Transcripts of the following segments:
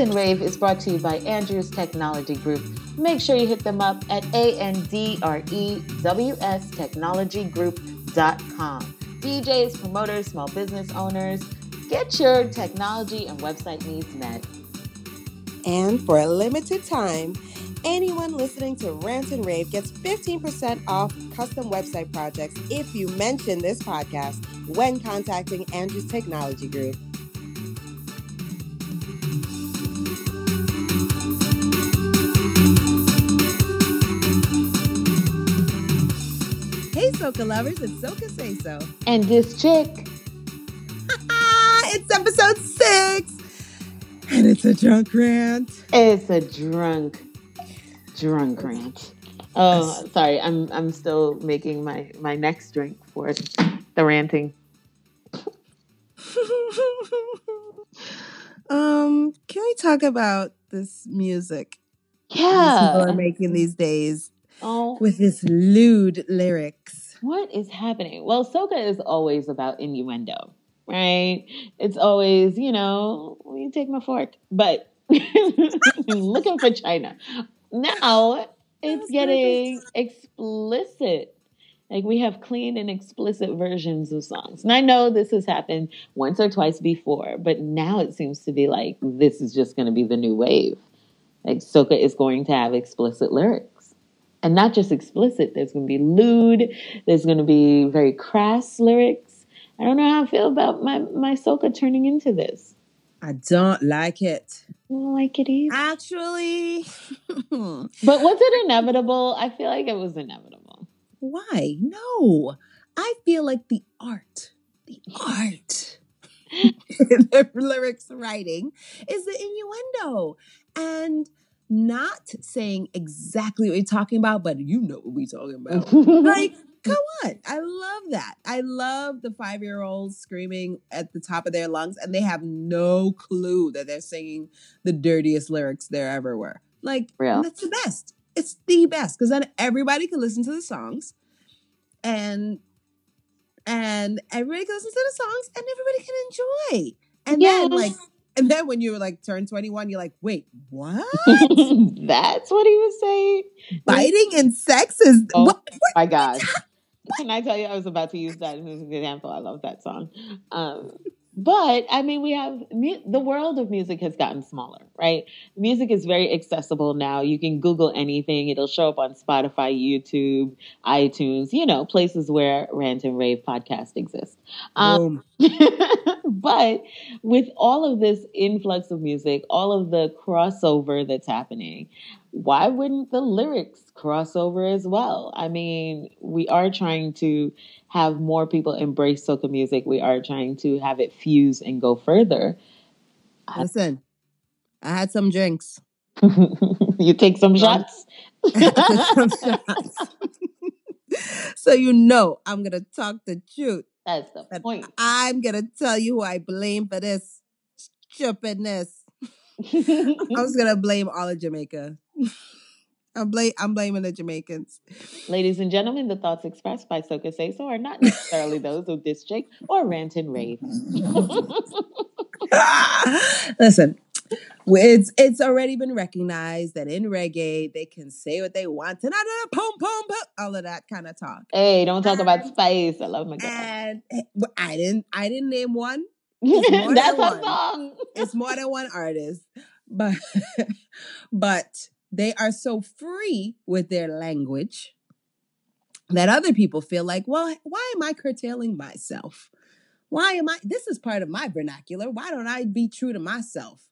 And Rave is brought to you by Andrews Technology Group. Make sure you hit them up at A-N-D-R-E-W-S technologygroup.com. DJs, promoters, small business owners, get your technology and website needs met. And for a limited time, anyone listening to Rant and Rave gets 15% off custom website projects if you mention this podcast when contacting Andrews Technology Group. Hey, Soca lovers, it's Soca Say So. And this chick. it's episode six, and it's a drunk rant. It's a drunk, drunk rant. Oh, sorry. I'm I'm still making my my next drink for the ranting. um, can we talk about this music? Yeah, people are making these days. Oh, with this lewd lyrics. What is happening? Well, soca is always about innuendo, right? It's always, you know, you take my fork, but looking for China. Now it's getting explicit. Like we have clean and explicit versions of songs. And I know this has happened once or twice before, but now it seems to be like this is just going to be the new wave. Like soca is going to have explicit lyrics and not just explicit. There's going to be lewd. There's going to be very crass lyrics. I don't know how I feel about my my soca turning into this. I don't like it. I don't like it either. Actually, but was it inevitable? I feel like it was inevitable. Why? No, I feel like the art, the art. the lyrics writing is the innuendo and not saying exactly what you're talking about, but you know what we're talking about. like, come on. I love that. I love the five year olds screaming at the top of their lungs and they have no clue that they're singing the dirtiest lyrics there ever were. Like, that's the best. It's the best because then everybody can listen to the songs and and everybody can listen to the songs and everybody can enjoy. And yes. then like and then when you were like turn 21, you're like, wait, what? That's what he was saying. Biting and sex is oh what, my God. Can I tell you I was about to use that as an example? I love that song. Um, but I mean, we have the world of music has gotten smaller, right? Music is very accessible now. You can Google anything, it'll show up on Spotify, YouTube, iTunes, you know, places where Rant and Rave podcast exist. Um, but with all of this influx of music, all of the crossover that's happening, why wouldn't the lyrics cross over as well? I mean, we are trying to have more people embrace soca music. We are trying to have it fuse and go further. Listen, I had some drinks. you take some shots? some shots. so you know I'm gonna talk the truth. That's the and point. I'm gonna tell you who I blame for this stupidness. I was gonna blame all of Jamaica. I'm, blame, I'm blaming the Jamaicans. Ladies and gentlemen, the thoughts expressed by Soka Say So are not necessarily those of this chick or Rant and Rave. Listen, it's it's already been recognized that in reggae they can say what they want and pom pom all of that kind of talk. Hey, don't talk and, about spice. I love my girl. And eh, I didn't I didn't name one. That's a song. It's more than one artist, but but they are so free with their language that other people feel like, well, why am I curtailing myself? Why am I? This is part of my vernacular. Why don't I be true to myself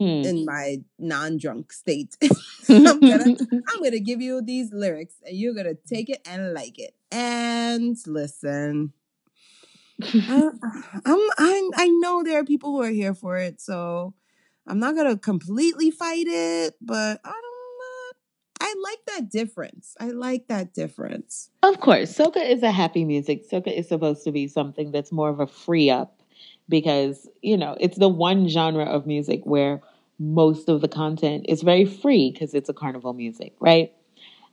hmm. in my non-drunk state? I'm gonna, I'm gonna give you these lyrics, and you're gonna take it and like it. And listen, I, I'm, I, I know there are people who are here for it, so I'm not gonna completely fight it, but I don't I like that difference. I like that difference. Of course, soca is a happy music. Soca is supposed to be something that's more of a free up because, you know, it's the one genre of music where most of the content is very free because it's a carnival music, right?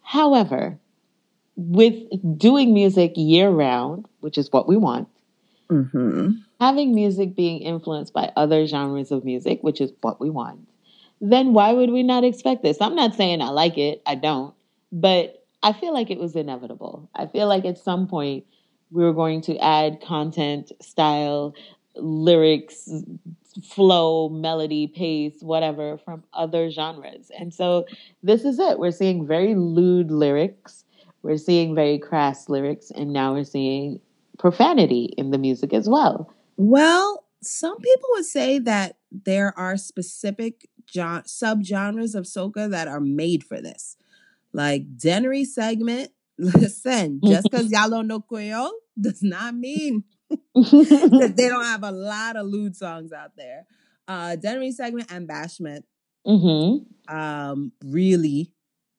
However, with doing music year round, which is what we want, mm-hmm. having music being influenced by other genres of music, which is what we want, then why would we not expect this? I'm not saying I like it, I don't, but I feel like it was inevitable. I feel like at some point we were going to add content, style, lyrics, flow, melody, pace, whatever from other genres. And so this is it. We're seeing very lewd lyrics, we're seeing very crass lyrics, and now we're seeing profanity in the music as well. Well, some people would say that there are specific jo- subgenres of soca that are made for this. Like Dennery segment, listen, just because y'all don't know Creole does not mean they don't have a lot of lewd songs out there. Uh Dennery segment and Bashment Mm-hmm. um really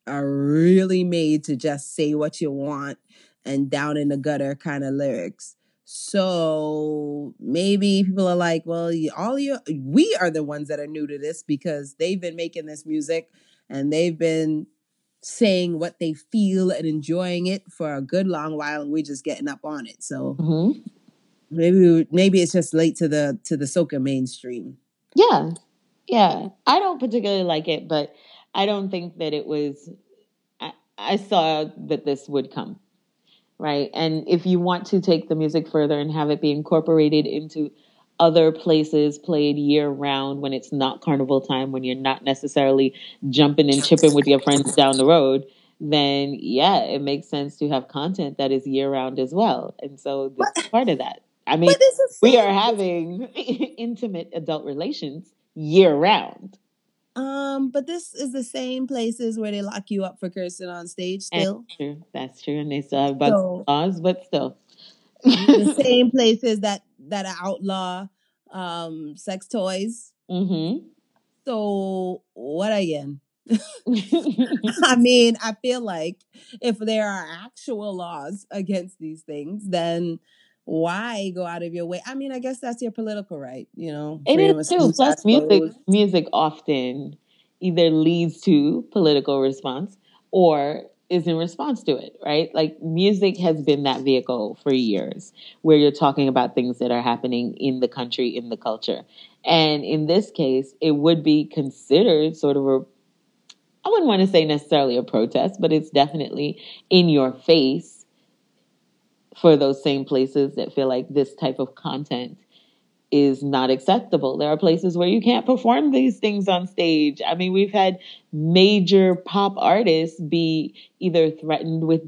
are really made to just say what you want and down in the gutter kind of lyrics. So maybe people are like, well, you- all you, we are the ones that are new to this because they've been making this music and they've been saying what they feel and enjoying it for a good long while, and we're just getting up on it. So Mm-hmm. Maybe maybe it's just late to the to the soca mainstream. Yeah. Yeah. I don't particularly like it, but I don't think that it was I, I saw that this would come. Right. And if you want to take the music further and have it be incorporated into other places played year round when it's not carnival time, when you're not necessarily jumping and chipping with your friends down the road, then yeah, it makes sense to have content that is year round as well. And so this is part of that. I mean, But this is we are having intimate adult relations year round. um, but this is the same places where they lock you up for cursing on stage still. true, that's true. And they still have bug So laws, but still. the same places that that outlaw um sex toys. hmm So what again? I mean, I feel like if there are actual laws against these things, then why go out of your way? I mean, I guess that's your political right, you know, It is too. Plus, music music often either leads to political response or is in response to it, right? Like music has been that vehicle for years where you're talking about things that are happening in the country, in the culture. And in this case, it would be considered sort of a I wouldn't want to say necessarily a protest, but it's definitely in your face for those same places that feel like this type of content is not acceptable. There are places where you can't perform these things on stage. I mean, we've had major pop artists be either threatened with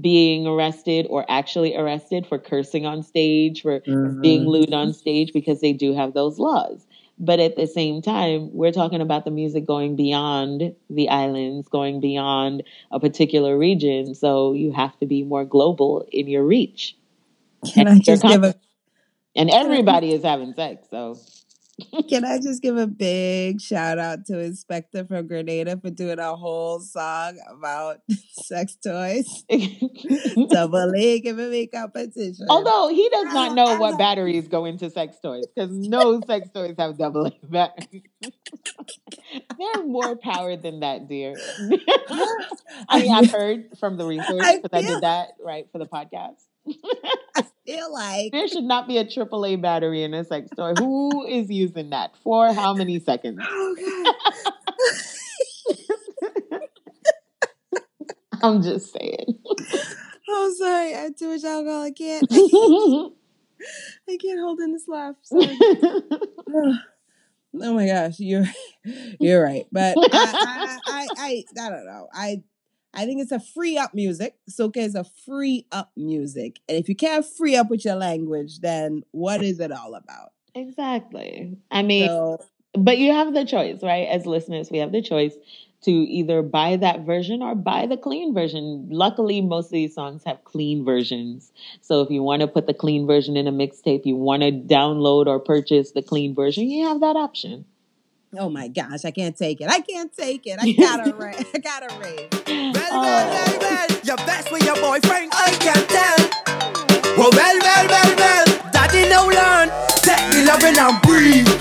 being arrested or actually arrested for cursing on stage, for being Mhm. lewd on stage because they do have those laws. But at the same time, we're talking about the music going beyond the islands, going beyond a particular region. So you have to be more global in your reach. Can I Your just give a. And everybody is having sex. So can I just give a big shout out to Inspector from Grenada for doing a whole song about sex toys? Double A giving me competition. Although he does not know what batteries go into sex toys, because no sex toys have double A batteries. They're more power than that, dear. I mean, I've heard from the research I because I feel- did that right for the podcast. I feel like There should not be a AAA battery in a sex toy. Who is using that for how many seconds? oh god. I'm just saying. I'm oh, sorry, I had too much alcohol. I can't I can't hold in this laugh. Oh my gosh, you're you're right. But I I, I I I don't know. I I think it's a free up music. Soca is a free up music. And if you can't free up with your language, then what is it all about? exactly. I mean, So but you have the choice, right? As listeners, we have the choice to either buy that version or buy the clean version. Luckily, most of these songs have clean versions. So if you want to put the clean version in a mixtape, you want to download or purchase the clean version, you have that option. Oh my gosh, I can't take it. I can't take it. I gotta ra- I gotta rave. Oh. Well, well, Oh. well, well, you're best with your boyfriend, I can tell. Well, well, well, well, well, daddy now learn. Take the loving and breathe.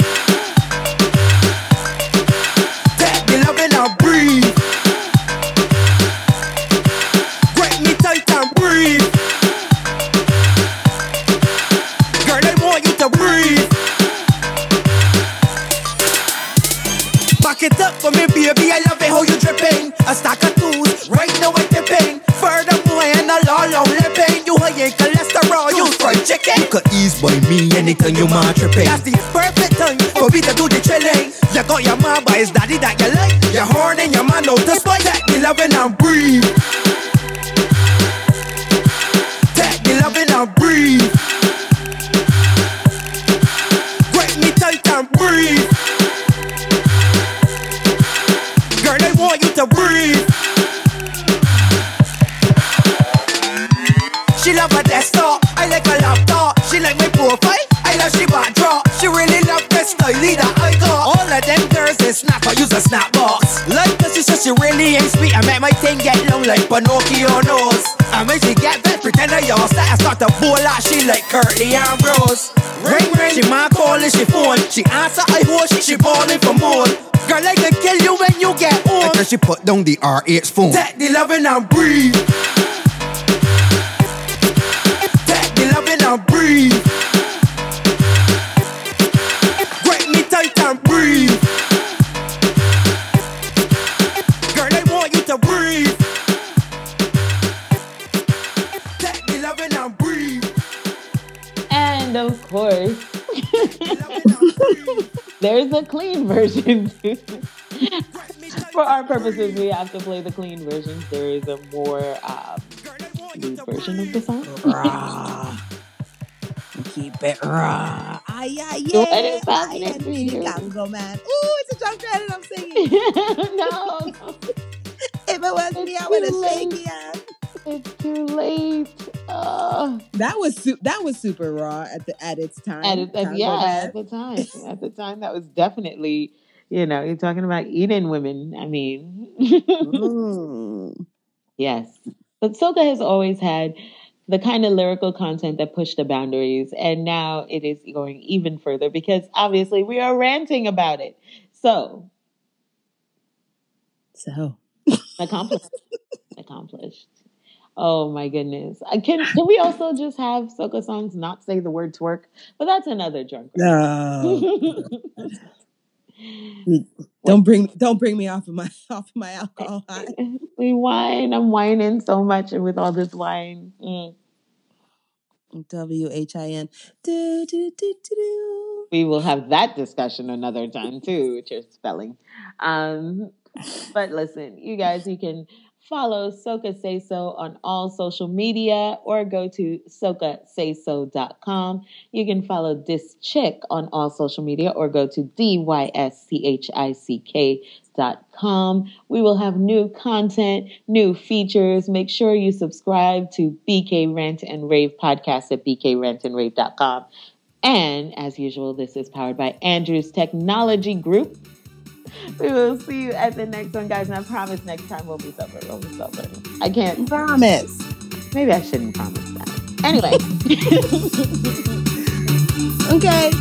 Anytime you mind tripping. That's the perfect time for me to do the chilling. You got your mom by his daddy that you like. Your horn and your man out to spite. Take me loving and breathe. Take me loving and breathe. Grip me tight and breathe. Girl, I want you to breathe. She love a desktop, profile, I love she back drop. She really love the style that I got. All of them girls they snap, I use a snap box. Like this, she says she really ain't sweet. I make my thing get long like Pinocchio nose. I make she get bad, pretend I yours. I start to pull out, she like Curtly Ambrose. Ring ring, she my call and she phone. She answer, I host, she she ballin' for more. Girl, I can kill you when you get home. Until she put down the RH phone. Take the loving and breathe. There's a clean version too. Grip me tight For our purposes, we have to play the clean version. There is a more um, Girl, I want you lewd to version of the song. raw. Keep it raw. Ay, ay, yeah. it is Ay, happening ay, to Speedy you. Congo, man. Ooh, it's a jump and I'm singing. no, if it was me, I would have shaky ass. It's too late. Uh, That was su- that was super raw at the at its time. at, at, Congo yeah, at the time, at the time, that was definitely, you know, you're talking about eating women. I mean, Mm. Yes. But soca has always had the kind of lyrical content that pushed the boundaries, and now it is going even further because obviously we are ranting about it. So, So accomplished. accomplished. Oh my goodness. Uh, Can can we also just have soca songs not say the word twerk? But that's another drunk. no, don't bring don't bring me off of my off of my alcohol we wine. I'm whining so much with all this wine. Mm. W H I N. Do do do do do. we will have that discussion another time too, with your spelling. Um, but listen, you guys, you can follow Soka Say So on all social media or go to sokasayso.com. You can follow this chick on all social media or go to D-Y-S-C-H-I-C-K dot com. We will have new content, new features. Make sure you subscribe to BK Rant and Rave podcast at bkrantandrave.com. And as usual, this is powered by Andrew's Technology Group. We will see you at the next one, guys. And I promise next time we'll be sober. We'll be sober. I can't. Promise. Maybe I shouldn't promise that. Anyway. Okay.